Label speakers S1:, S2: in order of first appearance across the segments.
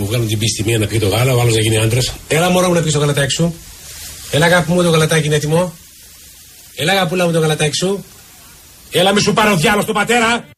S1: μου βγάλουν την πίστη μία να πει το γάλα, ο άλλος να γίνει άντρας. Έλα μωρό μου να πεις το γαλατάκι σου. Έλα αγάπη μου το γαλατάκι είναι έτοιμο. Έλα αγαπούλα μου το γαλατάκι σου. Έλα μη σου πάρω διάλογο στον πατέρα.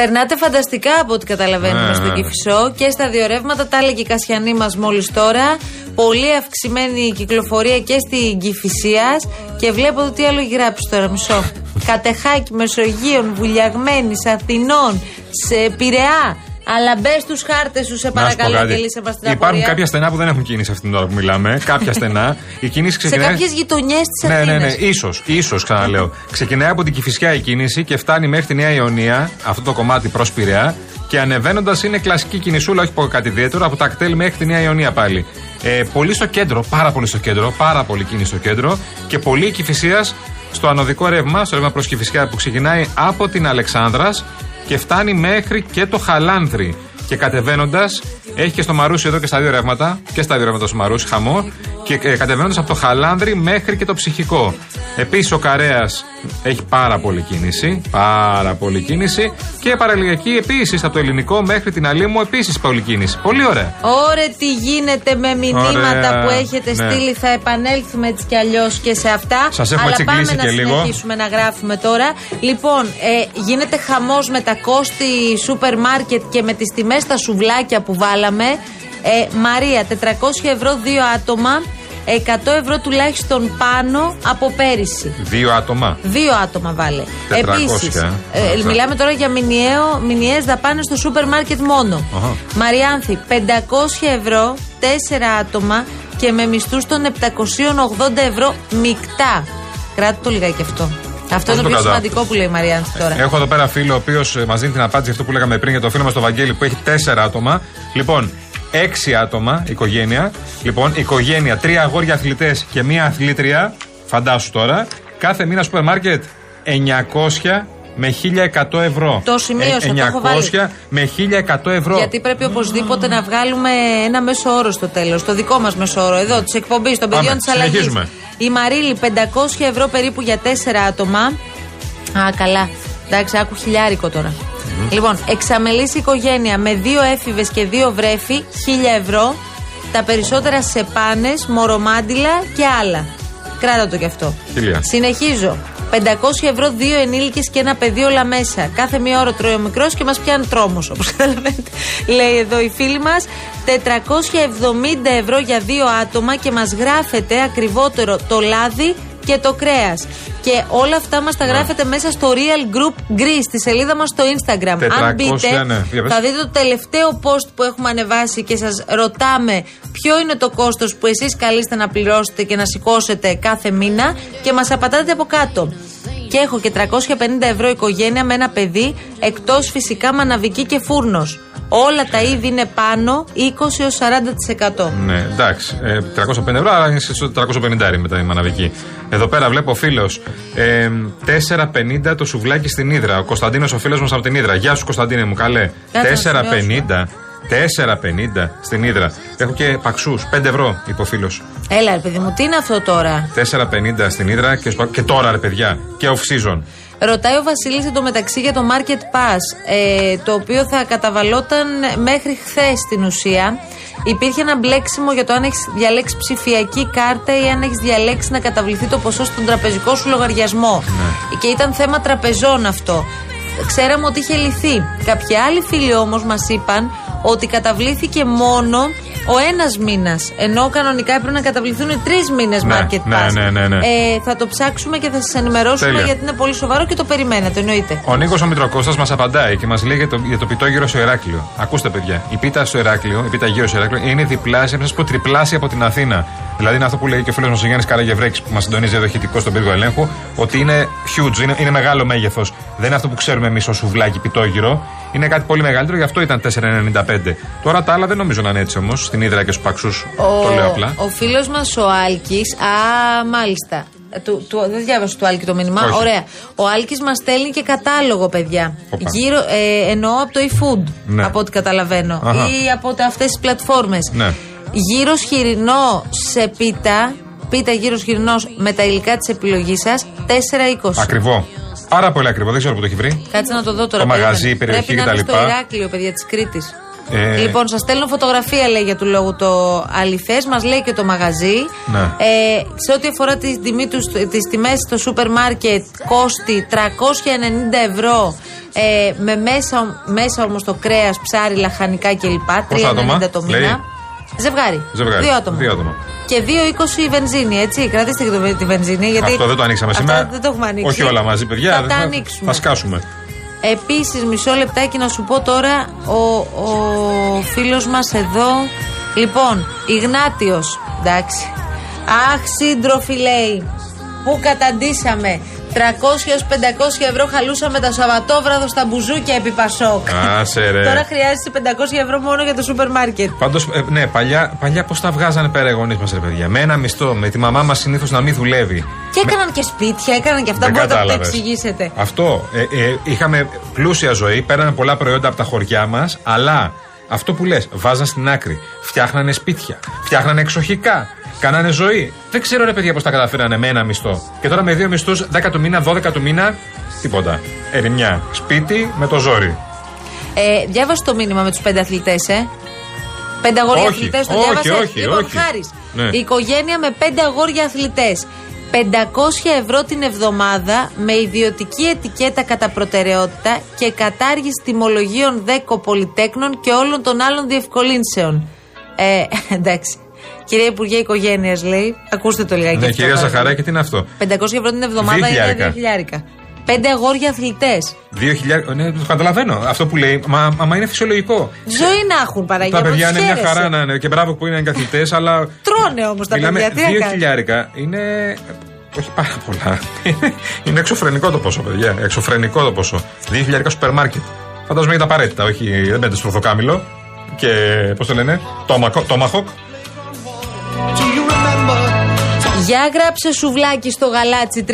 S2: Περνάτε φανταστικά από ό,τι καταλαβαίνουμε
S3: Ναι,
S2: στον
S3: ναι.
S2: Κυφισό και στα δύο ρεύματα. Τα έλεγε η Κασιανή μας μόλις τώρα. Πολύ αυξημένη κυκλοφορία και στην Κυφυσία. Και βλέπω εδώ τι άλλο έχει γράψει τώρα, μισό. Κατεχάκι Μεσογείων, Βουλιαγμένης, Αθηνών, σε Πειραιά. Αλλά μπες στους χάρτες σου, σε
S3: Να σου πω
S2: παρακαλώ,
S3: κάτι.
S2: και λύσε μα την
S3: Υπάρχουν
S2: απορία.
S3: κάποια στενά που δεν έχουν κίνηση αυτήν την ώρα που μιλάμε. κάποια στενά. Η κίνηση
S2: Σε
S3: ξεκινάει.
S2: κάποιες γειτονιές της
S3: Ναι,
S2: Αθήνα.
S3: ναι, ναι, ίσως, ίσως ξαναλέω. Ξεκινάει από την Κυφυσιά η κίνηση και φτάνει μέχρι τη Νέα Ιωνία, αυτό το κομμάτι προς Πειραιά. Και ανεβαίνοντας είναι κλασική κινησούλα, όχι πω κάτι ιδιαίτερο, από τα κτέλ μέχρι τη Νέα Ιωνία πάλι. Ε, πολύ στο κέντρο, πάρα πολύ στο κέντρο, πάρα πολύ κίνηση στο κέντρο και πολύ Κυφυσίας στο ανωδικό ρεύμα, στο ρεύμα προς Κυφυσιά που ξεκινάει από την Αλεξάνδρας και φτάνει μέχρι και το Χαλάνδρι. Και κατεβαίνοντας, έχει και στο Μαρούσι εδώ και στα δύο ρεύματα, και στα δύο ρεύματα στο Μαρούσι, χαμό. Και ε, κατεβαίνοντας από το Χαλάνδρι μέχρι και το ψυχικό. Επίσης ο Καρέας έχει πάρα πολύ κίνηση. Πάρα πολύ κίνηση. Και παραλιακή επίσης από το ελληνικό μέχρι την Αλήμου επίσης πολύ κίνηση. Πολύ ωραία.
S2: Ωρε τι γίνεται με μηνύματα
S3: Ωραία.
S2: που έχετε
S3: Ναι.
S2: στείλει. Θα επανέλθουμε έτσι κι αλλιώς και σε αυτά.
S3: Σας έχουμε
S2: Αλλά
S3: έτσι
S2: πάμε
S3: κλείσει
S2: να
S3: και λίγο.
S2: συνεχίσουμε να γράφουμε τώρα. Λοιπόν, ε, γίνεται χαμός με τα κόστη σούπερ μάρκετ και με τις τιμές στα σουβλάκια που βάλαμε. Ε, Μαρία, 400 ευρώ δύο άτομα. 100 ευρώ τουλάχιστον πάνω από πέρυσι.
S3: Δύο άτομα.
S2: Δύο άτομα βάλε.
S3: 400,
S2: Επίσης,
S3: ε.
S2: ε,
S3: Μάλιστα.
S2: μιλάμε τώρα για μηνιαίο, μηνιαίες δαπάνες στο σούπερ μάρκετ μόνο.
S3: Αχα.
S2: Μαριάνθη, 500 ευρώ, 4 άτομα και με μισθούς των 780 ευρώ μεικτά. Κράτη το λιγάκι αυτό. Αυτό είναι
S3: το
S2: το πιο
S3: κρατάω.
S2: σημαντικό που λέει η Μαριάνθη τώρα.
S3: Έχω εδώ πέρα φίλο ο οποίος μας δίνει την απάντηση αυτό που λέγαμε πριν για το φίλο μας το Βαγγέλη που έχει τέσσερα άτομα. Λοιπόν, έξι άτομα οικογένεια. Λοιπόν, οικογένεια, τρία αγόρια αθλητές και μία αθλήτρια. Φαντάσου τώρα. Κάθε μήνα σούπερ μάρκετ 900 με 1100 ευρώ.
S2: Το σημείωσα, το έχω
S3: 900 με 1100 ευρώ.
S2: Γιατί πρέπει οπωσδήποτε να βγάλουμε ένα μέσο όρο στο τέλος. Το δικό μας μέσο όρο εδώ, της εκπομπής των
S3: Πάμε,
S2: παιδιών της αλλαγής.
S3: συνεχίζουμε.
S2: Η Μαρίλη, 500 ευρώ περίπου για 4 άτομα. Α, καλά. Εντάξει, άκου χιλιάρικο τώρα. Λοιπόν, εξαμελής οικογένεια με δύο έφηβες και δύο βρέφη, 1000 ευρώ. Τα περισσότερα σε πάνες, μορομάντιλα και άλλα. Κράτα το κι αυτό.
S3: Χίλια.
S2: Συνεχίζω. 500 ευρώ, δύο ενήλικες και ένα παιδί όλα μέσα. Κάθε μία ώρα τρώει ο μικρός και μας πιάνει τρόμος, όπως καταλαβαίνετε. Λέει εδώ η φίλη μας. 470 ευρώ για δύο άτομα και μας γράφετε ακριβότερο το λάδι και το κρέας. Και όλα αυτά μας τα γράφετε μέσα στο Real Group Greece, στη σελίδα μας στο Instagram.
S3: 400,
S2: Αν μπείτε,
S3: ναι. Για πες.
S2: θα δείτε το τελευταίο post που έχουμε ανεβάσει και σας ρωτάμε ποιο είναι το κόστος που εσείς καλείστε να πληρώσετε και να σηκώσετε κάθε μήνα και μας απαντάτε από κάτω. Και έχω και 350 ευρώ οικογένεια με ένα παιδί, εκτός φυσικά μαναβική και φούρνος. Όλα τα είδη είναι πάνω 20 έως 40%.
S3: Ναι, εντάξει. Ε, 350 ευρώ, αλλά είναι στο 350 μετά η μαναβική. Εδώ πέρα βλέπω φίλος. Ε, 4,50 το σουβλάκι στην Ήδρα. Ο Κωνσταντίνος, ο φίλος μας από την Ήδρα. Γεια σου, Κωνσταντίνε μου, καλέ.
S2: Κάτσε να
S3: 4,50. 4,50 στην Ήδρα. Έχω και παξούς. 5 ευρώ, είπε ο φίλος.
S2: Έλα, ρε παιδί μου, τι είναι αυτό τώρα;
S3: 4,50 στην Ήδρα και, σπα- και τώρα, ρε παιδιά. Και off season.
S2: Ρωτάει ο Βασίλης εντωμεταξύ για το Market Pass, ε, το οποίο θα καταβαλόταν μέχρι χθες στην ουσία. Υπήρχε ένα μπλέξιμο για το αν έχεις διαλέξει ψηφιακή κάρτα ή αν έχεις διαλέξει να καταβληθεί το ποσό στον τραπεζικό σου λογαριασμό. Και ήταν θέμα τραπεζών αυτό. Ξέραμε ότι είχε λυθεί. Κάποιοι άλλοι φίλοι όμως μας είπαν ότι καταβλήθηκε μόνο ο ένας μήνας. Ενώ κανονικά έπρεπε να καταβληθούν τρεις μήνες
S3: Ναι,
S2: Market
S3: ναι,
S2: Pass.
S3: ναι, ναι, ναι.
S2: Ε, θα το ψάξουμε και θα σας ενημερώσουμε
S3: Τέλεια.
S2: γιατί είναι πολύ σοβαρό και το περιμένετε, εννοείται.
S3: Ο Νίκος ο Μητροκώστα μας απαντάει και μας λέει για το, για το πιτόγυρο στο Ηράκλειο. Ακούστε, παιδιά, η πίτα στο Ηράκλειο, η πίτα γύρω στο Ηράκλειο είναι διπλάσια, να σα πω τριπλάσια από την Αθήνα. Δηλαδή είναι αυτό που λέει και ο φίλος μας ο Γιάννης Καραγευρέκης που μας συντονίζει εδώ ηχητικό στον πύργο ελέγχου, ότι είναι huge, είναι, είναι μεγάλο μέγεθος. Δεν είναι αυτό που ξέρουμε εμείς ως σουβλάκι πιτόγυρο. Είναι κάτι πολύ μεγαλύτερο, γι' αυτό ήταν 4,95. Τώρα τα άλλα δεν νομίζω να είναι έτσι όμως, στην Ήδρα και στους Παξούς. Το λέω απλά.
S2: Ο φίλος μας ο Άλκης. Α, μάλιστα. Ε, Του, του, δεν διάβασα του Άλκη το μήνυμα.
S3: Όχι.
S2: Ωραία. Ο Άλκης μας στέλνει και κατάλογο, παιδιά.
S3: Οπα.
S2: Γύρω, ε, εννοώ από το eFood,
S3: Ναι.
S2: από ό,τι καταλαβαίνω.
S3: Αχα.
S2: Ή από αυτές τις πλατφόρμες.
S3: Ναι.
S2: Γύρω χοιρινό σε πίτα. Πίτα γύρω χοιρινό με τα υλικά της επιλογής σας. 4,20.
S3: Ακριβό. Πάρα πολύ ακριβό. Δεν ξέρω που το έχει βρει.
S2: Κάτσε να το δω τώρα.
S3: Το
S2: περίμενε.
S3: μαγαζί, η περιοχή
S2: Πρέπει να είναι
S3: κτλ.
S2: στο Ηράκλειο, παιδιά της Κρήτης.
S3: Ε,
S2: Λοιπόν, σας στέλνω φωτογραφία, λέει για του λόγου το αληθές. Μας λέει και το μαγαζί.
S3: Ναι.
S2: Ε, σε ό,τι αφορά τις, τιμή τους, τις τιμές στο σούπερ μάρκετ, κόστη 390 ευρώ. Ε, με μέσα, μέσα όμως το κρέας, ψάρι, λαχανικά κλπ.
S3: Πόσα άτομα,
S2: 3,90 το μήνα.
S3: λέει;
S2: Ζευγάρι.
S3: Ζευγάρι.
S2: Δύο άτομα.
S3: Δύο άτομα.
S2: Και 2,20 η βενζίνη, έτσι. Κρατήστε και το, τη βενζίνη. Γιατί
S3: Αυτό δεν το ανοίξαμε
S2: αυτά
S3: σήμερα.
S2: Δεν το έχουμε ανοίξει.
S3: Όχι όλα μαζί, παιδιά.
S2: Θα
S3: δεν
S2: τα ανοίξουμε.
S3: Θα σκάσουμε.
S2: Επίσης, μισό λεπτάκι να σου πω τώρα ο, ο φίλος μας εδώ. Λοιπόν, Ιγνάτιος. Εντάξει. Αχ, σύντροφοι λέει. Πού καταντήσαμε. 300-500 ευρώ χαλούσαμε τα Σαββατόβραδο στα μπουζούκια επί Πασόκ.
S3: Άσε, ρε.
S2: Τώρα χρειάζεσαι 500 ευρώ μόνο για το σούπερ μάρκετ.
S3: Πάντως, ναι, παλιά, παλιά πώς τα βγάζανε πέρα οι γονείς μας, ρε παιδιά. Με ένα μισθό, με τη μαμά μας συνήθως να μην δουλεύει.
S2: Και έκαναν και σπίτια, έκαναν και αυτά.
S3: Δεν
S2: Μπορείτε να το
S3: κατάλαβες.
S2: εξηγήσετε.
S3: Αυτό. Ε, ε, είχαμε πλούσια ζωή, πέραμε πολλά προϊόντα από τα χωριά μας, αλλά αυτό που λες, βάζαν στην άκρη. Φτιάχνανε σπίτια, φτιάχνανε εξοχικά, κάνανε ζωή. Δεν ξέρω ρε παιδιά πώς τα καταφέρανε με ένα μισθό. Και τώρα με δύο μισθούς, 10 το μήνα, 12 το μήνα, τίποτα. Ερημιά. Σπίτι με το ζόρι.
S2: Ε, διάβασε το μήνυμα με τους πέντε αθλητές, ε; Πέντε αγόρια
S3: Όχι,
S2: αθλητές, το
S3: όχι,
S2: διάβασε.
S3: όχι,
S2: λοιπόν,
S3: όχι.
S2: Χάρης,
S3: Ναι.
S2: Η οικογένεια με πέντε αγόρια αθλητές. 500 ευρώ την εβδομάδα με ιδιωτική ετικέτα κατά προτεραιότητα και κατάργηση τιμολογίων δέκο πολυτέκνων και όλων των άλλων διευκολύνσεων. Ε, εντάξει. Κυρία Υπουργέ Οικογένειας, λέει. Ακούστε το λιγάκι.
S3: Ναι, κυρία Σαχαράκη, τι είναι αυτό;
S2: 500 ευρώ την εβδομάδα είναι 2.000. Πέντε αγόρια αθλητές.
S3: 2.000. Ναι, το καταλαβαίνω. Αυτό που λέει, μα, μα, μα είναι φυσιολογικό.
S2: Ζωή να έχουν Παναγία.
S3: τα παιδιά
S2: πώς
S3: είναι μια
S2: χαίρεσαι.
S3: χαρά να είναι και μπράβο που είναι εγκαθιτέ, αλλά.
S2: Τρώνε όμως τα
S3: Μιλάμε
S2: παιδιά. Τι να
S3: δύο
S2: κάνεις.
S3: χιλιάρικα είναι. Όχι πάρα πολλά. είναι εξωφρενικό το ποσό, παιδιά. Εξωφρενικό το ποσό. Δύο χιλιάρικα σούπερ μάρκετ. Φαντάζομαι για τα απαραίτητα, όχι. Δεν μπαίνετε στο φωθοκάμιλο. Και πώς το λένε, τόμαχοκ.
S2: Για γράψε σουβλάκι στο γαλάτσι 3,30.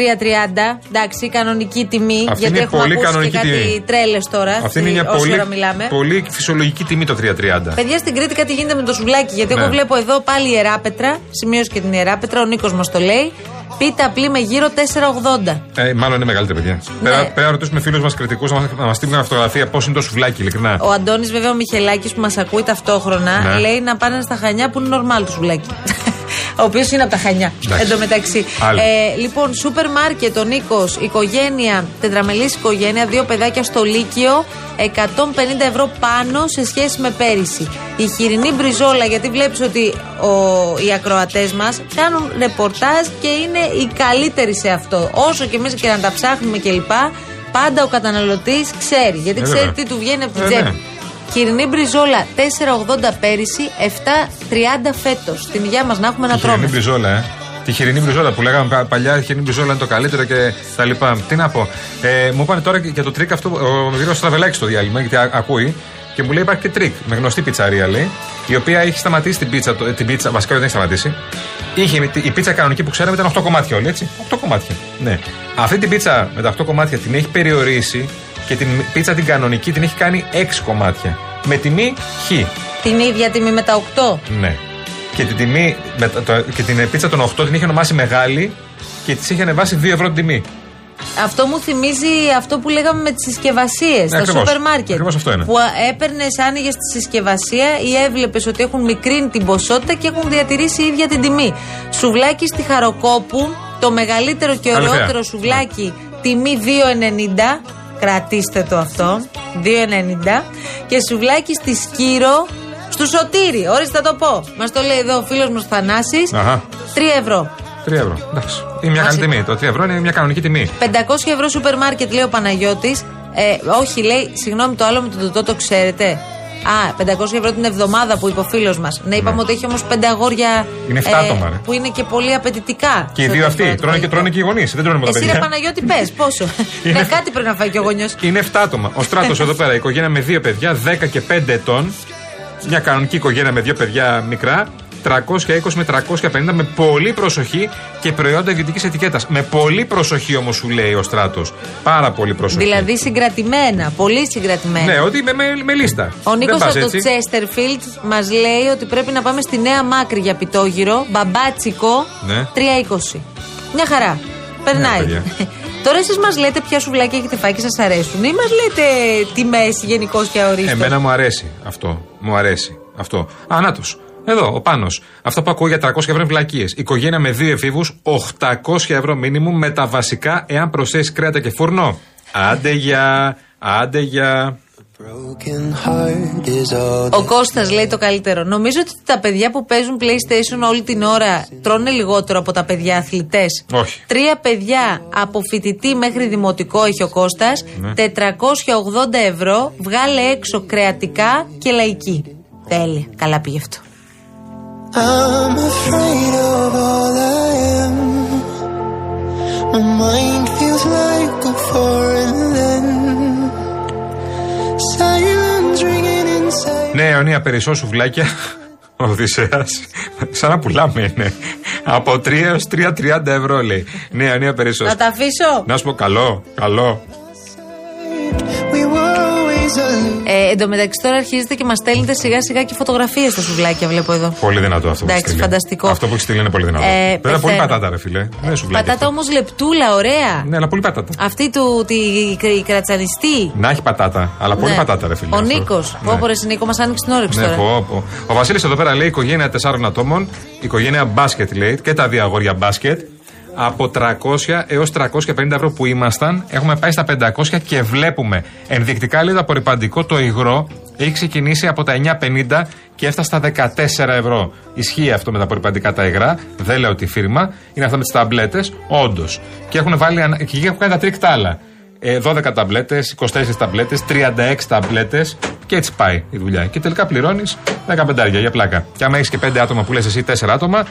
S2: Εντάξει, κανονική τιμή.
S3: Αυτή
S2: γιατί
S3: είναι
S2: έχουμε
S3: πολύ
S2: ακούσει
S3: κανονική
S2: και κάτι
S3: τιμή.
S2: τρέλες τώρα.
S3: Αυτή είναι μια
S2: όση
S3: πολύ,
S2: ώρα μιλάμε.
S3: πολύ φυσιολογική τιμή το 330.
S2: Παιδιά στην Κρήτη κάτι γίνεται με το σουβλάκι. Γιατί
S3: Ναι.
S2: εγώ βλέπω εδώ πάλι ιεράπετρα. Σημείωσε και την ιεράπετρα. Ο Νίκος μας το λέει. Πίτα απλή με γύρω 4,80.
S3: Ε, μάλλον είναι μεγαλύτερη, παιδιά.
S2: Ναι.
S3: Πρέπει, πρέπει να ρωτήσουμε φίλους μας κριτικούς να μα στείλουν μια φωτογραφία πώς είναι το σουβλάκι, ειλικρινά.
S2: Ο Αντώνης, βέβαια, ο Μιχελάκης που μας ακούει ταυτόχρονα,
S3: Ναι.
S2: λέει να πάνε στα χανιά που είναι νορμάλ το σουβλάκι. Ο οποίος είναι από τα χανιά.
S3: Εντάξει.
S2: Εν τω μεταξύ.
S3: Άλλο.
S2: Ε, λοιπόν, σούπερ μάρκετ, ο Νίκος, οικογένεια, τετραμελής οικογένεια, δύο παιδάκια στο Λύκειο, 150 ευρώ πάνω σε σχέση με πέρυσι. Η χοιρινή μπριζόλα, γιατί βλέπεις ότι ο, οι ακροατές μας κάνουν ρεπορτάζ και είναι οι καλύτεροι σε αυτό. Όσο και εμείς και να τα ψάχνουμε κλπ. Πάντα ο καταναλωτής ξέρει. Γιατί
S3: Ε,
S2: ξέρει
S3: βέβαια.
S2: τι του βγαίνει από την
S3: Ε,
S2: τσέπη.
S3: ναι.
S2: Χοιρινή μπριζόλα 4,80 πέρυσι, 7,30 φέτος. Στην υγεία μας να έχουμε να
S3: Τη χοιρινή
S2: τρώμε.
S3: μπριζόλα, ε. Τη χοιρινή μπριζόλα που λέγαμε πα- παλιά, η χοιρινή μπριζόλα είναι το καλύτερο και τα λοιπά. Τι να πω. Ε, μου είπαν τώρα και για το τρικ αυτό, ο Μυδρό Στραβελάκης στο διάλειμμα, γιατί α- ακούει. Και μου λέει υπάρχει και τρικ με γνωστή πιτσαρία, λέει, η οποία έχει σταματήσει την πίτσα, το- την πίτσα βασικά δεν έχει σταματήσει. Είχε, η πίτσα κανονική που ξέραμε ήταν 8 κομμάτια όλη, έτσι. 8 κομμάτια. Ναι. Αυτή την πίτσα με τα 8 κομμάτια την έχει περιορίσει και την πίτσα την κανονική την έχει κάνει 6 κομμάτια. Με τιμή χ.
S2: Την ίδια τιμή με τα 8.
S3: Ναι. Και την, τιμή, με τα- το- και την πίτσα των 8 την είχε ονομάσει μεγάλη και της είχε ανεβάσει 2 ευρώ την τιμή.
S2: Αυτό μου θυμίζει αυτό που λέγαμε με τις συσκευασίες στα
S3: ακριβώς.
S2: σούπερ μάρκετ.
S3: Ακριβώς αυτό είναι.
S2: Που έπαιρνες, άνοιγες τη συσκευασία ή έβλεπες ότι έχουν μικρύνει την ποσότητα και έχουν διατηρήσει η ίδια την τιμή. Σουβλάκι στη Χαροκόπου, το μεγαλύτερο και
S3: Αλήθεια.
S2: ωραιότερο σουβλάκι, τιμή 2,90. Κρατήστε το αυτό. 2,90. Και σουβλάκι στη Σκύρο, στου Σωτήρι. Ορίστε θα το πω. Μας το λέει εδώ ο φίλος μας Θανάσης
S3: Αχα.
S2: 3 ευρώ.
S3: 3 ευρώ. Εντάξει. Είναι μια
S2: Μας
S3: καλή τιμή. Το 3 ευρώ είναι μια κανονική τιμή.
S2: 500 ευρώ σούπερ μάρκετ, λέει ο Παναγιώτης. Ε, όχι, λέει, συγγνώμη, το άλλο με τον τοτό το ξέρετε. Α, 500 ευρώ την εβδομάδα που είπε ο φίλος μας. Ναι, είπαμε ότι έχει όμως πέντε αγόρια.
S3: Είναι εφτά άτομα, ρε.
S2: Που είναι και πολύ απαιτητικά.
S3: Και οι
S2: σε
S3: δύο
S2: ό,τι
S3: αυτοί
S2: αφορά το
S3: τρώνε και
S2: φαγητό.
S3: τρώνε και οι γονείς. Δεν τρώνε μόνο τα
S2: Εσύ ρε
S3: παιδιά.
S2: Παναγιώτη, πες πόσο.
S3: Είναι-
S2: ναι, κάτι πρέπει να φάει και ο γονιός.
S3: Είναι 7 άτομα. Ο στράτος εδώ πέρα, η οικογένεια με δύο παιδιά, 10 και 5 ετών. Μια κανονική οικογένεια με δύο παιδιά μικρά. 320 με 350 με πολύ προσοχή και προϊόντα ιδιωτικής ετικέτας. Με πολύ προσοχή όμως σου λέει ο στράτος. Πάρα πολύ προσοχή.
S2: Δηλαδή συγκρατημένα, πολύ συγκρατημένα.
S3: Ναι, ότι με, με, με λίστα.
S2: Ο Νίκος
S3: Δεν πας
S2: από το
S3: έτσι.
S2: Τσέστερφιλτ μας λέει ότι πρέπει να πάμε στη Νέα Μάκρη για πιτόγυρο. Μπαμπάτσικο
S3: Ναι.
S2: 3,20. Μια χαρά. Περνάει.
S3: παιδιά.
S2: Τώρα εσείς μας λέτε ποια σουβλάκια έχετε φάει και σας αρέσουν ή μας λέτε τιμές γενικώς και αορίστε.
S3: Εμένα μου αρέσει αυτό. Μου αρέσει αυτό. Α, νάτος. Εδώ, ο πάνω. Αυτό που ακούω για 300 ευρώ είναι βλακίες. Οικογένεια με δύο εφήβους, 800 ευρώ μήνυμου με τα βασικά εάν προσθέσεις κρέατα και φούρνο. Άντε για, άντε για.
S4: Broken heart is all
S2: Ο Κώστας λέει το καλύτερο. Νομίζω ότι τα παιδιά που παίζουν PlayStation όλη την ώρα τρώνε λιγότερο από τα παιδιά αθλητές.
S3: Όχι.
S2: Τρία παιδιά από φοιτητή μέχρι δημοτικό έχει ο Κώστας 480 ευρώ. Βγάλε έξω κρεατικά και λαϊκή. Τέλεια. Καλά πήγε αυτό.
S4: I'm afraid of all I am. My mind feels like a foreign land. Silence ringing inside.
S3: Ναι, αιωνία περισσό σουβλάκια. Ο Οδυσσέας. Σαν να πουλάμε είναι. Από 3 έως 3,30 ευρώ λέει. Ναι, αιωνία περισσός.
S2: Να τα αφήσω.
S3: Να σου πω καλό, καλό.
S2: Ε, εν τω μεταξύ τώρα αρχίζετε και μας στέλνετε σιγά σιγά και φωτογραφίες στα σουβλάκια, βλέπω εδώ.
S3: Πολύ δυνατό αυτό που
S2: Εντάξει,
S3: έχει στείλει.
S2: φανταστικό.
S3: Αυτό που έχεις στείλει είναι πολύ δυνατό.
S2: Ε,
S3: Βέβαια, πολύ
S2: πεθαίνω.
S3: πατάτα, ρε φίλε. Δεν είναι σουβλάκι.
S2: Πατάτα
S3: αυτό.
S2: όμως λεπτούλα, ωραία.
S3: Ναι, αλλά πολύ πατάτα.
S2: Αυτή του τη, η κρατσανιστή.
S3: Να έχει πατάτα, αλλά πολύ
S2: Ναι.
S3: πατάτα, ρε φίλε.
S2: Ο
S3: αυτό.
S2: Νίκος.
S3: Ναι.
S2: Όπω εσύ Νίκο, μας άνοιξε την όρεξη
S3: Ναι,
S2: τώρα.
S3: πω, πω. Ο Βασίλης εδώ πέρα λέει οικογένεια τεσσάρων ατόμων, οικογένεια μπάσκετ λέει και τα δύο αγόρια μπάσκετ. Από 300 έως 350 ευρώ που ήμασταν, έχουμε πάει στα 500 και βλέπουμε. Ενδεικτικά λέει το απορρυπαντικό το υγρό έχει ξεκινήσει από τα 9,50 και έφτασε στα 14 ευρώ. Ισχύει αυτό με τα απορρυπαντικά τα υγρά. Δεν λέω τη φίρμα. Είναι αυτά με τις ταμπλέτες. Όντως. Και έχουν βάλει. ανα- Και εκεί έχουν κάνει τα τρικ τα άλλα. Ε, 12 ταμπλέτες, 24 ταμπλέτες, 36 ταμπλέτες και έτσι πάει η δουλειά. Και τελικά πληρώνεις 15 για πλάκα. Και άμα έχεις και 5 άτομα που λες εσύ 4 άτομα,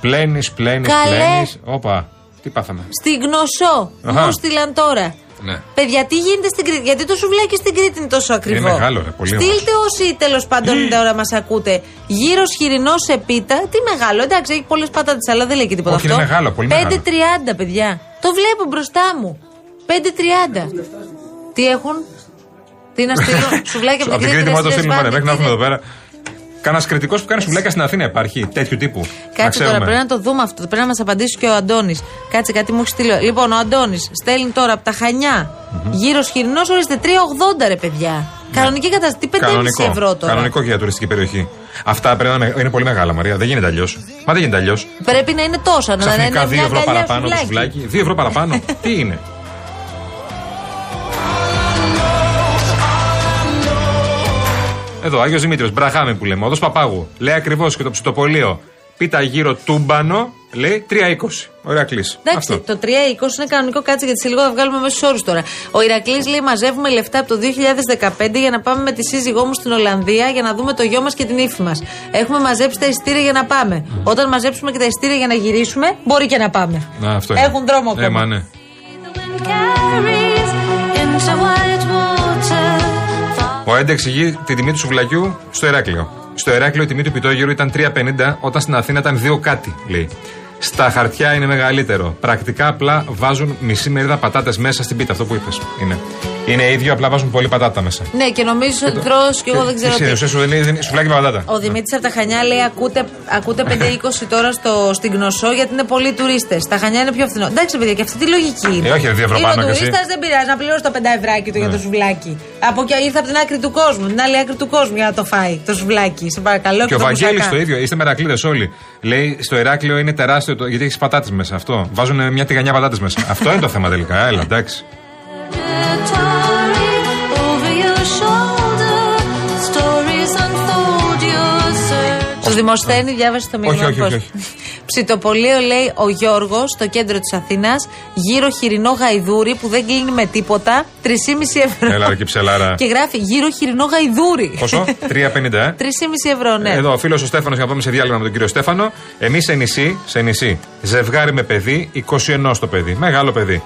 S3: πλένεις, πλένεις,
S2: Καλέ.
S3: πλένεις. Όπα, τι πάθαμε.
S2: Στην γνωσό.
S3: Αχα.
S2: Μου στείλαν τώρα.
S3: Ναι.
S2: Παιδιά, τι γίνεται στην Κρήτη, γιατί το σουβλάκι στην Κρήτη είναι τόσο ακριβό.
S3: μεγάλο, ρε, πολύ
S2: Στείλτε όσοι τέλος πάντων τώρα μας ακούτε. Γύρω χοιρινός σε πίτα. Τι μεγάλο, εντάξει, έχει πολλές πατάτες, αλλά δεν λέει και τίποτα
S3: Όχι,
S2: αυτό.
S3: είναι μεγάλο, πολύ
S2: 5.30,
S3: μεγάλο.
S2: παιδιά. Το βλέπω μπροστά μου. 5.30. Τι έχουν, τι να στείλουν, σουβλάκι από
S3: Από
S2: την
S3: την Κρήτη μου θα το
S2: δεν
S3: στείλουμε,
S2: σπάνε,
S3: μέχρι να
S2: τι
S3: έρθουμε εδώ
S2: είναι.
S3: πέρα. Κάνα κριτικός που κάνει σουβλάκια στην Αθήνα υπάρχει, τέτοιου τύπου. Να
S2: Κάτσε τώρα,
S3: ξέρουμε.
S2: πρέπει να το δούμε αυτό. Πρέπει να μας απαντήσει και ο Αντώνης. Κάτσε, κάτι μου έχει στείλει. Λοιπόν, ο Αντώνης στέλνει τώρα από τα χανια Γύρω χοιρινός, ορίστε 3,80 ρε παιδιά. Κανονική κατάσταση. Τι 5,5
S3: Κανονικό.
S2: ευρώ τώρα;
S3: Κανονικό και για τουριστική περιοχή. Αυτά πρέπει να είναι πολύ μεγάλα, Μαρία. Δεν γίνεται αλλιώς. Μα δεν γίνεται αλλιώς.
S2: Πρέπει να είναι τόσα. Να είναι
S3: Ξαφνικά 2
S2: μια
S3: ευρώ
S2: αγκαλιά
S3: παραπάνω το
S2: σουβλάκι.
S3: σουβλάκι. 2 ευρώ παραπάνω. Τι είναι; Εδώ, Άγιος Δημήτριος, Μπραχάμι που λέμε. Οδός Παπάγου. Λέει ακριβώς και το ψητοπολείο. Πίτα γύρω τούμπανο, λέει 3,20. Ωραία κλίση.
S2: Εντάξει, το 3,20 είναι κανονικό κάτσε γιατί σε λίγο θα βγάλουμε μέσους όρους τώρα. Ο Ηρακλής λέει: Μαζεύουμε λεφτά από το 2015 για να πάμε με τη σύζυγό μου στην Ολλανδία για να δούμε το γιο μας και την ύφη μας. Έχουμε μαζέψει τα ειστήρια για να πάμε. Όταν μαζέψουμε και τα ειστήρια για να γυρίσουμε, μπορεί και να πάμε.
S3: Να, αυτό είναι.
S2: Έχουν δρόμο ακόμα.
S3: Ε, μα ναι. Ο Έντε εξηγεί τη τιμή του σουβλακιού στο Εράκλειο. Στο Εράκλειο η τιμή του πιτόγυρου ήταν 3,50 όταν στην Αθήνα ήταν 2 κάτι, λέει. Στα χαρτιά είναι μεγαλύτερο. Πρακτικά απλά βάζουν μισή μερίδα πατάτες μέσα στην πίτα, αυτό που είπες. Είναι. Είναι ίδιο, απλά βάζουν πολύ πατάτα μέσα.
S2: Ναι, και νομίζω ότι τρώ και εγώ δεν ξέρω
S3: τι.
S2: τι.
S3: Ουσία σου δεν είναι σουβλάκι με πατάτα.
S2: Ο Δημήτρης από τα Χανιά λέει: Ακούτε, ακούτε 5-20 τώρα στο, στην Γνωσό γιατί είναι πολλοί τουρίστες. Τα Χανιά είναι πιο φθηνό. Εντάξει, παιδιά, και αυτή τη λογική είναι.
S3: Ε, όχι, ρε, δύο ευρώ
S2: Είναι
S3: πάνω
S2: ο
S3: κι εσύ.
S2: τουρίστας, δεν πειράζει να πληρώσει το 5 ευράκι του για το
S3: Ναι.
S2: σουβλάκι. Από και ήρθε από την άκρη του κόσμου, την άλλη άκρη του κόσμου για να το φάει το σουβλάκι. Σε παρακαλώ.
S3: Και ο
S2: το
S3: Βαγγέλης
S2: μουσακά.
S3: το ίδιο, είστε μερακλείδες όλοι. Λέει στο Εράκλειο είναι τεράστιο το, γιατί έχεις πατάτες μέσα. Αυτό. Βάζουν μια τηγανιά πατάτες μέσα. αυτό είναι το θέμα τελικά. Έλα, εντάξει.
S2: Του Δημοσθένη, διάβασε το μήνυμα.
S3: Όχι, όχι,
S2: πώς.
S3: όχι, όχι.
S2: Ψητοπωλείο λέει ο Γιώργος στο κέντρο της Αθήνας. Γύρο χοιρινό γαϊδούρι που δεν κλείνει με τίποτα. 3,5 ευρώ.
S3: Έλα, ρε, και ψελάρα.
S2: Και γράφει γύρο χοιρινό γαϊδούρι.
S3: Πόσο; 3,50 ε;
S2: 3,5 ευρώ, ναι.
S3: Εδώ ο φίλος ο Στέφανος, για να πάμε σε διάλειμμα με τον κύριο Στέφανο. Εμείς σε νησί, σε νησί, ζευγάρι με παιδί, 21 το παιδί. Μεγάλο παιδί.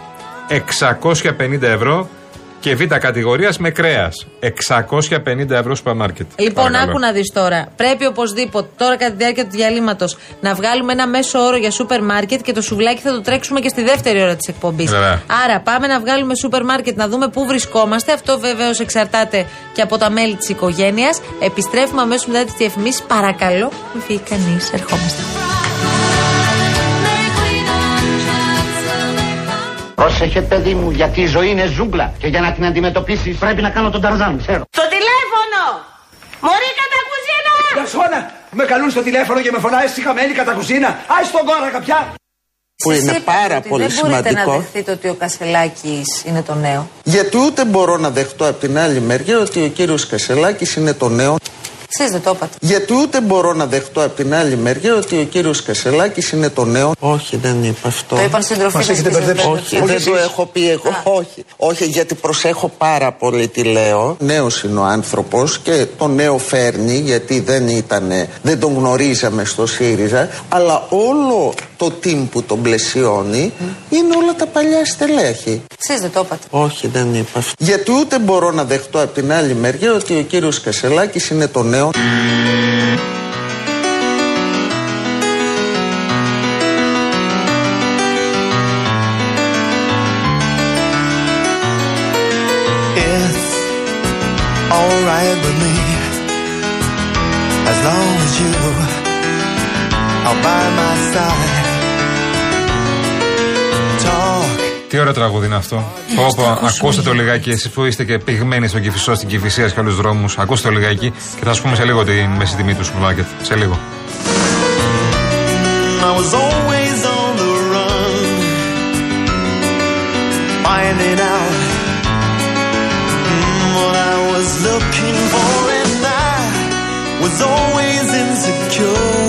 S3: 650 ευρώ και β' κατηγορίας με κρέας. 650 ευρώ σούπερ μάρκετ.
S2: Λοιπόν,
S3: Παρακαλώ.
S2: άκου να δεις τώρα. Πρέπει οπωσδήποτε τώρα κατά τη διάρκεια του διαλύματος να βγάλουμε ένα μέσο όρο για σούπερ μάρκετ και το σουβλάκι θα το τρέξουμε και στη δεύτερη ώρα της εκπομπής.
S3: Βέβαια.
S2: Άρα πάμε να βγάλουμε σούπερ μάρκετ να δούμε πού βρισκόμαστε. Αυτό βεβαίω εξαρτάται και από τα μέλη της οικογένειας. Επιστρέφουμε αμέσως μετά τις διαφημίσεις. Παρακαλώ, μην φύγει κανείς. Ερχόμαστε.
S5: Πρόσεχε παιδί μου γιατί η ζωή είναι ζούγκλα και για να την αντιμετωπίσεις πρέπει να κάνω τον Ταρζάν, ξέρω.
S6: Το τηλέφωνο! Μωρή κατά κουζίνα!
S7: Γαρσόνα, με καλούν στο τηλέφωνο και με φωνάει στη χαμένη κατά κουζίνα. Άι στον κόρα καπιά.
S8: που
S2: Εσείς
S8: είναι
S2: είπατε
S8: πάρα
S2: ότι
S8: πολύ
S2: δεν μπορείτε να
S8: σημαντικό.
S2: δεχτείτε ότι ο Κασελάκης είναι το νέο.
S8: Γιατί ούτε μπορώ να δεχτώ από την άλλη μεριά ότι ο κύριος Κασελάκης είναι το νέο.
S2: Εσείς δεν το είπατε.
S8: Γιατί ούτε μπορώ να δεχτώ από την άλλη μεριά ότι ο κύριος Κασελάκης είναι το νέο. Όχι, δεν είπα αυτό.
S2: Το είπαν συντροφοί
S7: Μας
S2: σας
S7: έχετε
S2: και σας
S7: μπερδέψει.
S2: δεν
S8: Όχι,
S2: το
S8: δεν
S2: είπατε.
S8: το έχω πει εγώ. Όχι. Όχι, γιατί προσέχω πάρα πολύ τι λέω. Νέος είναι ο άνθρωπος και το νέο φέρνει, γιατί δεν ήταν, δεν τον γνωρίζαμε στο ΣΥΡΙΖΑ. Αλλά όλο το team που τον πλαισιώνει είναι όλα τα παλιά στελέχη.
S2: Εσείς δεν το είπατε.
S8: Όχι, δεν είπα αυτό. Γιατί ούτε μπορώ να δεχτώ από την άλλη μεριά ότι ο κύριος Κασελάκης είναι το νέο.
S4: だよ。
S3: Τι ωραίο τραγούδι είναι αυτό.
S2: Ε,
S3: Πω,
S2: ας το
S3: πω,
S2: ακούσουμε
S3: ακούστε το
S2: λίγο.
S3: λιγάκι, εσείς που είστε και πυγμένοι στον Κυφισό, στην Κυφυσία και άλλους δρόμους. Ακούστε το λιγάκι και θα σας πούμε σε λίγο τη μέση τιμή του σούπερ μάρκετ. Σε λίγο.
S4: I was always on the run, finding out mm, what I was looking for, and I was always insecure.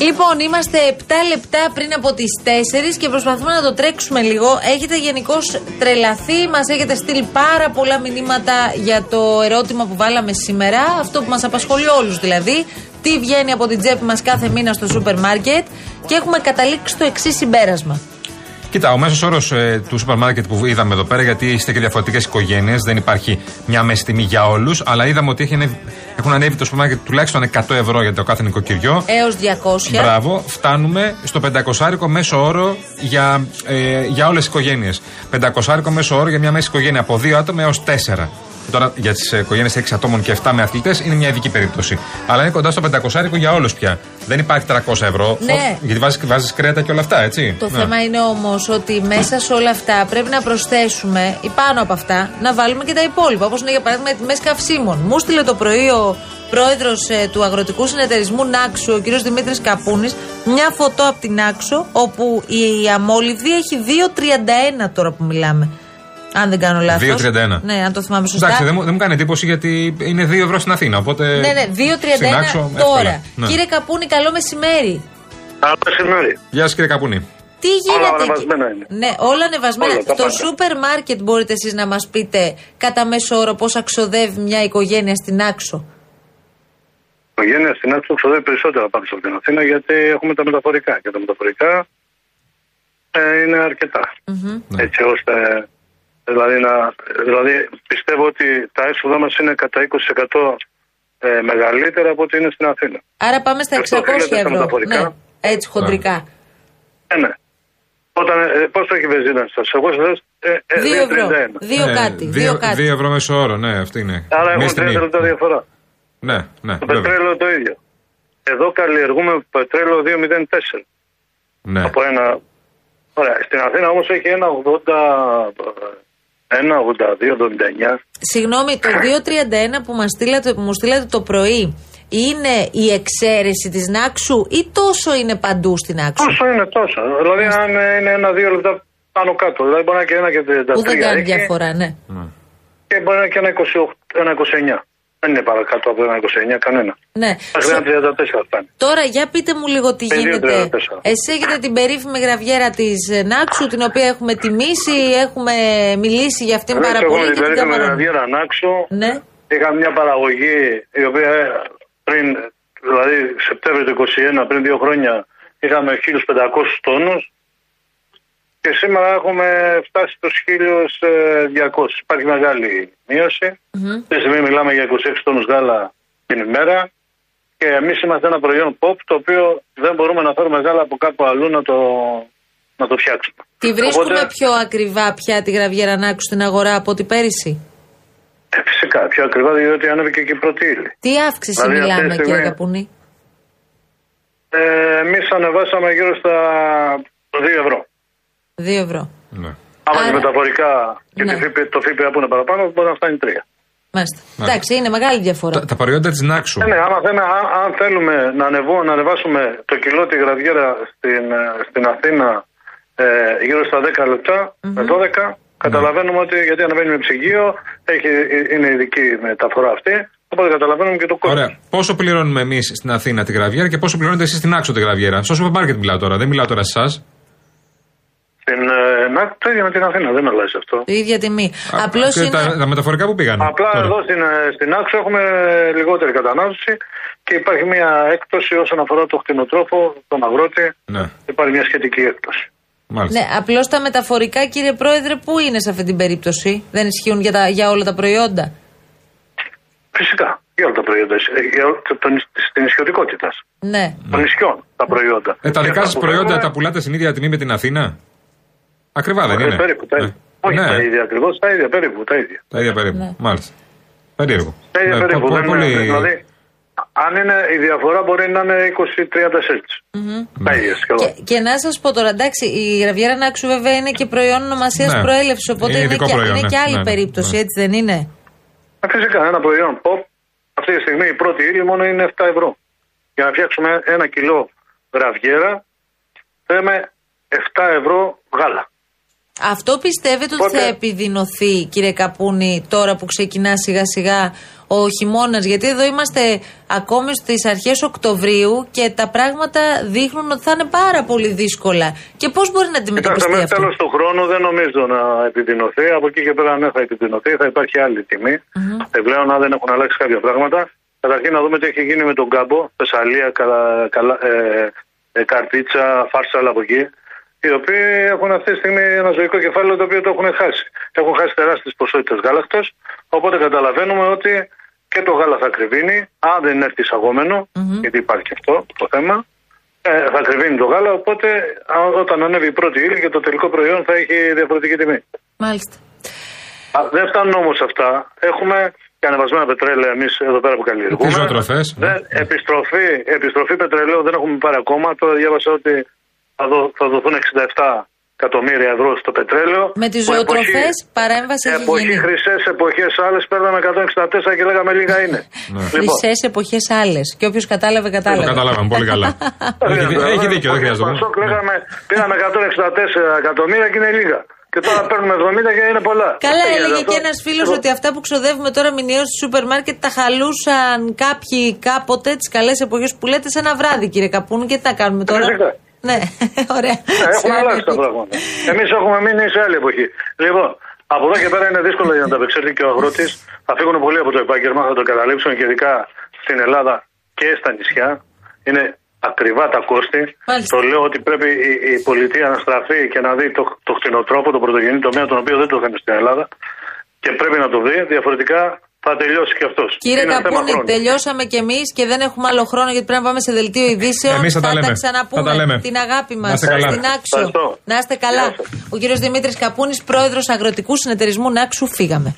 S2: Λοιπόν, είμαστε 7 λεπτά πριν από τις 4 και προσπαθούμε να το τρέξουμε λίγο. Έχετε γενικώς τρελαθεί, μας έχετε στείλει πάρα πολλά μηνύματα για το ερώτημα που βάλαμε σήμερα. Αυτό που μας απασχολεί όλους δηλαδή. Τι βγαίνει από την τσέπη μας κάθε μήνα στο σούπερ μάρκετ. Και έχουμε καταλήξει στο εξής συμπέρασμα.
S3: Κοίτα, ο μέσος όρος ε, του σούπερ μάρκετ που είδαμε εδώ πέρα, γιατί είστε και διαφορετικές οικογένειες, δεν υπάρχει μια μέση τιμή για όλους, αλλά είδαμε ότι έχει ανέβει- έχουν ανέβει το σούπερ μάρκετ τουλάχιστον 100 ευρώ για το κάθε νοικοκυριό.
S2: Έως 200.
S3: Μπράβο, φτάνουμε στο 500 μέσο όρο για, ε, για όλες τις οικογένειες. 500 μέσο όρο για μια μέση οικογένεια από 2 άτομα έως 4. Τώρα για τις οικογένειες 6 ατόμων και 7 με αθλητές είναι μια ειδική περίπτωση. Αλλά είναι κοντά στο 500 για όλους πια. Δεν υπάρχει 300 ευρώ.
S2: Ναι.
S3: Ω, Γιατί βάζεις βάζεις κρέατα και όλα αυτά, έτσι.
S2: Το
S3: Ναι.
S2: θέμα είναι όμως ότι μέσα σε όλα αυτά πρέπει να προσθέσουμε ή πάνω από αυτά να βάλουμε και τα υπόλοιπα. Όπως είναι για παράδειγμα οι τιμές καυσίμων. Μου στείλε το πρωί ο πρόεδρος του Αγροτικού Συνεταιρισμού Νάξου, ο κ. Δημήτρης Καπούνης, μια φωτό από την Νάξο, όπου η αμόλυβδη έχει 2,31 τώρα που μιλάμε. Αν δεν κάνω λάθος.
S3: 2,31.
S2: Ναι, αν το θυμάμαι σωστά.
S3: Εντάξει, δεν μου, δεν μου κάνει εντύπωση γιατί είναι 2 ευρώ στην Αθήνα. Οπότε.
S2: Ναι, ναι, 2,31
S3: στην Άξο,
S2: τώρα.
S3: εύκολα. Ναι.
S2: Κύριε Καπούνη, καλό μεσημέρι.
S9: Καλό μεσημέρι.
S3: Γεια σας κύριε Καπούνη.
S2: Τι γίνεται. εκεί;
S9: ανεβασμένα είναι.
S2: Ναι, όλα ανεβασμένα.
S9: Όλα, τα
S2: Στο
S9: πάντα.
S2: σούπερ μάρκετ μπορείτε εσείς να μας πείτε κατά μέσο όρο πώς αξοδεύει μια οικογένεια στην Άξο.
S9: Η οικογένεια στην Άξο ξοδεύει περισσότερα από από την Αθήνα γιατί έχουμε τα μεταφορικά. Και τα μεταφορικά ε, είναι αρκετά.
S3: Ναι.
S9: Έτσι ώστε. Δηλαδή, να, δηλαδή πιστεύω ότι τα έσοδα μας είναι κατά 20% ε, μεγαλύτερα από ό,τι είναι στην Αθήνα.
S2: Άρα πάμε στα 600
S9: Αυτό οφείλεται στα
S2: ευρώ.
S9: μεταφορικά.
S2: Ναι, έτσι χοντρικά.
S9: Ε, ναι. Όταν, ε, πώς το έχει η βενζίνα σας, εγώ σας ε, ε,
S2: 2 ευρώ.
S9: 2,31.
S2: 2
S3: Ναι,
S2: κάτι.
S3: δύο-
S2: 2 κάτι.
S3: δύο ευρώ μέσο όρο, ναι, αυτή είναι.
S9: Άρα
S3: Μια
S9: έχουν
S3: στιγμή.
S9: 30 λεπτά διαφορά.
S3: Ναι, ναι.
S9: Το
S3: βέβαια.
S9: πετρέλαιο το ίδιο. Εδώ καλλιεργούμε πετρέλαιο 2,04.
S3: Ναι.
S9: Από ένα. Ωραία. Στην Αθήνα όμως έχει ένα 80. Ένα 82-79.
S2: Συγγνώμη, το 231 που, μας στείλατε, που μου στείλατε το πρωί είναι η εξαίρεση της Νάξου ή τόσο είναι παντού στην Άξο.
S9: Τόσο είναι τόσο. Δηλαδή, αν είναι ένα-δύο λεπτά πάνω κάτω. Δηλαδή, μπορεί να είναι και ένα και 33.
S2: Που δεν κάνει
S9: έχει,
S2: διαφορά, ναι.
S9: Και μπορεί να είναι και ένα, 28, ένα 29. Δεν είναι παρακάτω από ένα 29 κανένα.
S2: ναι.
S9: Μέχρι ένα 34 φτάνει.
S2: Τώρα, για πείτε μου λίγο τι
S9: Ε, δύο,
S2: γίνεται.
S9: τρία, τέσσερα.
S2: Εσεί έχετε την περίφημη γραβιέρα της Νάξου, την οποία έχουμε τιμήσει, έχουμε μιλήσει για αυτήν πάρα
S9: Εγώ
S2: πολύ.
S9: με
S2: και
S9: την
S2: την
S9: περίφημη
S2: καταβάλαμε.
S9: Ραβιέρα Νάξο
S2: Ναι.
S9: είχα μια παραγωγή η οποία πριν δηλαδή Σεπτέμβριο του 21 πριν δύο χρόνια είχαμε 1.500 τόνους και σήμερα έχουμε φτάσει στους 1.200. Υπάρχει μεγάλη μείωση. Αυτή τη στιγμή μιλάμε για 26 τόνους γάλα την ημέρα και εμείς είμαστε ένα προϊόν pop το οποίο δεν μπορούμε να φέρουμε γάλα από κάπου αλλού να το, να το φτιάξουμε.
S2: Τη βρίσκουμε
S9: Οπότε-
S2: πιο ακριβά πια τη γραβιέρα Νάκου στην αγορά από ό,τι πέρυσι;
S9: Ε, φυσικά, πιο ακριβά διότι ανέβηκε και η πρώτη ύλη.
S2: Τι αύξηση
S9: Δηλαδή, αυτή
S2: μιλάμε,
S9: τη
S2: κύριε
S9: στιγμή-
S2: Καπούνη;
S9: Ε, Εμείς ανεβάσαμε γύρω στα 2 ευρώ.
S2: 2 ευρώ.
S3: Ναι.
S9: Άμα
S2: Άρα-
S9: και μεταφορικά και
S2: Ναι.
S9: τη ΦΠ, το ΦΠΑ που είναι παραπάνω, μπορεί να φτάνει 3.
S2: Μάλιστα. Εντάξει, είναι μεγάλη διαφορά.
S3: Τα, τα προϊόντα της Νάξου.
S9: Ε, ναι, άμα θέλουμε, αν, αν θέλουμε να, ανεβώ, να ανεβάσουμε το κιλό τη γραδιέρα στην, ε, στην Αθήνα ε, γύρω στα 10 λεπτα με 12, καταλαβαίνουμε ότι γιατί ανεβαίνει με ψυγείο, έχει, είναι ειδική μεταφορά αυτή, οπότε καταλαβαίνουμε και το κόστος.
S3: Ωραία. Πόσο πληρώνουμε εμείς στην Αθήνα τη γραβιέρα και πόσο πληρώνετε εσείς στην Άξο τη γραβιέρα; Στο σούπερ μάρκετ μιλάω τώρα, δεν μιλάω τώρα σε εσάς.
S9: Στην ε, ΝΑΚ το ίδιο με την Αθήνα, δεν αλλάζει αυτό.
S2: Η ίδια τιμή. Απλώς είναι.
S3: τα, τα μεταφορικά που πήγαν.
S9: Απλά
S3: τώρα.
S9: εδώ στην, ε, στην Άξο έχουμε λιγότερη κατανάλωση και υπάρχει μια έκπτωση όσον αφορά το κτηνοτρόφο, τον αγρότη.
S3: Ναι,
S9: Υπάρχει μια σχετική έκπτωση.
S3: μάλιστα.
S2: Ναι, απλώς τα μεταφορικά, κύριε Πρόεδρε, πού είναι σε αυτή την περίπτωση; Δεν ισχύουν για, τα, για όλα τα προϊόντα;
S9: Φυσικά. Για όλα τα προϊόντα. ε, Για όλη- το- τον- στην ισιωτικότητα.
S2: Ναι.
S9: Των νησιών τα προϊόντα.
S3: Ε, τα
S9: Και
S3: δικά
S9: αυτά
S3: σας
S9: που
S3: προϊόντα
S9: φέρνουμε,
S3: τα πουλάτε στην ίδια τιμή με την Αθήνα; Ακριβά δεν
S9: ε,
S3: είναι.
S9: Περίπου τα ίδια.
S3: Ε,
S9: Όχι
S3: ναι,
S9: τα ίδια ακριβώς, τα ίδια περίπου. Τα ίδια.
S3: τα ίδια περίπου.
S2: Ναι.
S3: Μάλιστα. Περίεργο.
S9: Τα ίδια
S3: Ναι,
S9: περίπου.
S3: πο- πο-
S9: δεν είναι-
S3: πολύ-
S9: Δηλαδή, αν είναι η διαφορά μπορεί να είναι 20-30 cents. Τα ίδια σχεδόν.
S2: Και, και να σας πω τώρα, εντάξει, η γραβιέρα Νάξου βέβαια είναι και προϊόν ονομασίας
S3: Ναι.
S2: προέλευση. Οπότε
S3: Είναι
S2: είναι,
S3: ειδικό
S2: και,
S3: προϊόν,
S2: είναι
S3: ναι.
S2: και άλλη
S3: Ναι, ναι,
S2: περίπτωση,
S3: ναι.
S2: έτσι δεν είναι;
S9: Ε, Φυσικά, ένα προϊόν pop αυτή τη στιγμή η πρώτη ύλη μόνο είναι 7 ευρώ. Για να φτιάξουμε ένα κιλό γραβιέρα θέλουμε 7 ευρώ γάλα.
S2: Αυτό πιστεύετε ότι
S9: Οπότε-
S2: θα επιδεινωθεί, κύριε Καπούνη, τώρα που ξεκινά σιγά σιγά ο χειμώνας, γιατί εδώ είμαστε ακόμη στις αρχές Οκτωβρίου και τα πράγματα δείχνουν ότι θα είναι πάρα πολύ δύσκολα. Και πώς μπορεί να
S9: Κοιτάξτε,
S2: αντιμετωπιστεί
S9: μέχρι
S2: αυτό;
S9: τέλο του χρόνου δεν νομίζω να επιδεινωθεί. Από εκεί και πέρα, ναι, θα επιδεινωθεί. Θα υπάρχει άλλη τιμή. Επιπλέον, αν δεν έχουν αλλάξει κάποια πράγματα. Καταρχήν, να δούμε τι έχει γίνει με τον κάμπο, Θεσσαλία, καλα, καλα, ε, ε, Καρτίτσα, Φάρσαλ από εκεί. Οι οποίοι έχουν αυτή τη στιγμή ένα ζωικό κεφάλαιο το οποίο το έχουν χάσει. Έχουν χάσει τεράστιες ποσότητες γάλακτος. Οπότε καταλαβαίνουμε ότι και το γάλα θα κρυβίνει, αν δεν έρθει εισαγόμενο, γιατί υπάρχει και αυτό το θέμα. Ε, θα κρυβίνει το γάλα, οπότε α- όταν ανέβει η πρώτη ύλη και το τελικό προϊόν θα έχει διαφορετική τιμή.
S2: Μάλιστα.
S9: Α, δεν φτάνουν όμως αυτά. Έχουμε και ανεβασμένα πετρέλαια εμείς εδώ πέρα που καλλιεργούμε.
S3: Τις ζωοτροφές, ναι.
S9: Δεν, επιστροφή, επιστροφή πετρελαίου δεν έχουμε πάρει ακόμα. Τώρα διάβασα ότι θα, δω, θα δοθούν 67 εκατομμύρια ευρώ στο πετρέλαιο.
S2: Με τις
S9: Που
S2: ζωοτροφές
S9: εποχή-
S2: παρέμβαση έχει
S9: Εποχή
S2: γίνει.
S9: χρυσές εποχές άλλες παίρναμε 164 και λέγαμε λίγα είναι.
S3: Ναι.
S9: Λοιπόν,
S2: Χρυσές εποχές άλλες. Και όποιος κατάλαβε,
S3: Το
S2: κατάλαβε.
S3: καταλάβαμε πολύ καλά. έχει, δι- έχει δίκιο, δεν χρειάζεται.
S9: Πασόκ
S3: Ναι.
S9: λέγαμε, πήραμε 164 εκατομμύρια και είναι λίγα. Και τώρα παίρνουμε 70 και είναι πολλά.
S2: Καλά,
S9: Τι
S2: έλεγε
S9: γίνεται
S2: και
S9: αυτό;
S2: ένας φίλος
S9: Λοιπόν,
S2: ότι αυτά που ξοδεύουμε τώρα μηνιαίως στο σούπερ μάρκετ τα χαλούσαν κάποιοι κάποτε τις καλές εποχές που λέτε σε ένα βράδυ, κύριε Καπούνου. Και τι θα κάνουμε τώρα;
S9: Φυσικά.
S2: Ναι, ωραία.
S9: Ναι, έχουν
S2: Σε
S9: αλλάξει τα
S2: άλλη-
S9: πράγματα. Εμείς έχουμε μείνει σε άλλη εποχή. Λοιπόν, από εδώ και πέρα είναι δύσκολο για να τα απεξέλθει και ο αγρότης. Θα φύγουν πολύ από το επάγγελμα, θα το καταλήψουν και ειδικά στην Ελλάδα και στα νησιά. Είναι ακριβά τα κόστη.
S2: Μάλιστα.
S9: Το λέω ότι πρέπει η, η πολιτεία να στραφεί και να δει το, το κτηνοτρόπο, το πρωτογενή τομέα, τον οποίο δεν το είχαμε στην Ελλάδα. Και πρέπει να το δει, διαφορετικά θα τελειώσει και αυτός.
S2: Κύριε Καπούνη, τελειώσαμε κι εμείς και δεν έχουμε άλλο χρόνο γιατί πρέπει να πάμε σε δελτίο ειδήσεων.
S3: Εμείς θα τα λέμε.
S2: ξαναπούμε.
S3: Θα τα λέμε.
S2: Την αγάπη μας
S3: Να είστε καλά.
S2: στην Άξο.
S9: Ευχαριστώ.
S2: Να είστε καλά.
S9: Γεια σας.
S2: Ο κύριος Δημήτρης Καπούνης, πρόεδρος Αγροτικού Συνεταιρισμού Νάξου, φύγαμε.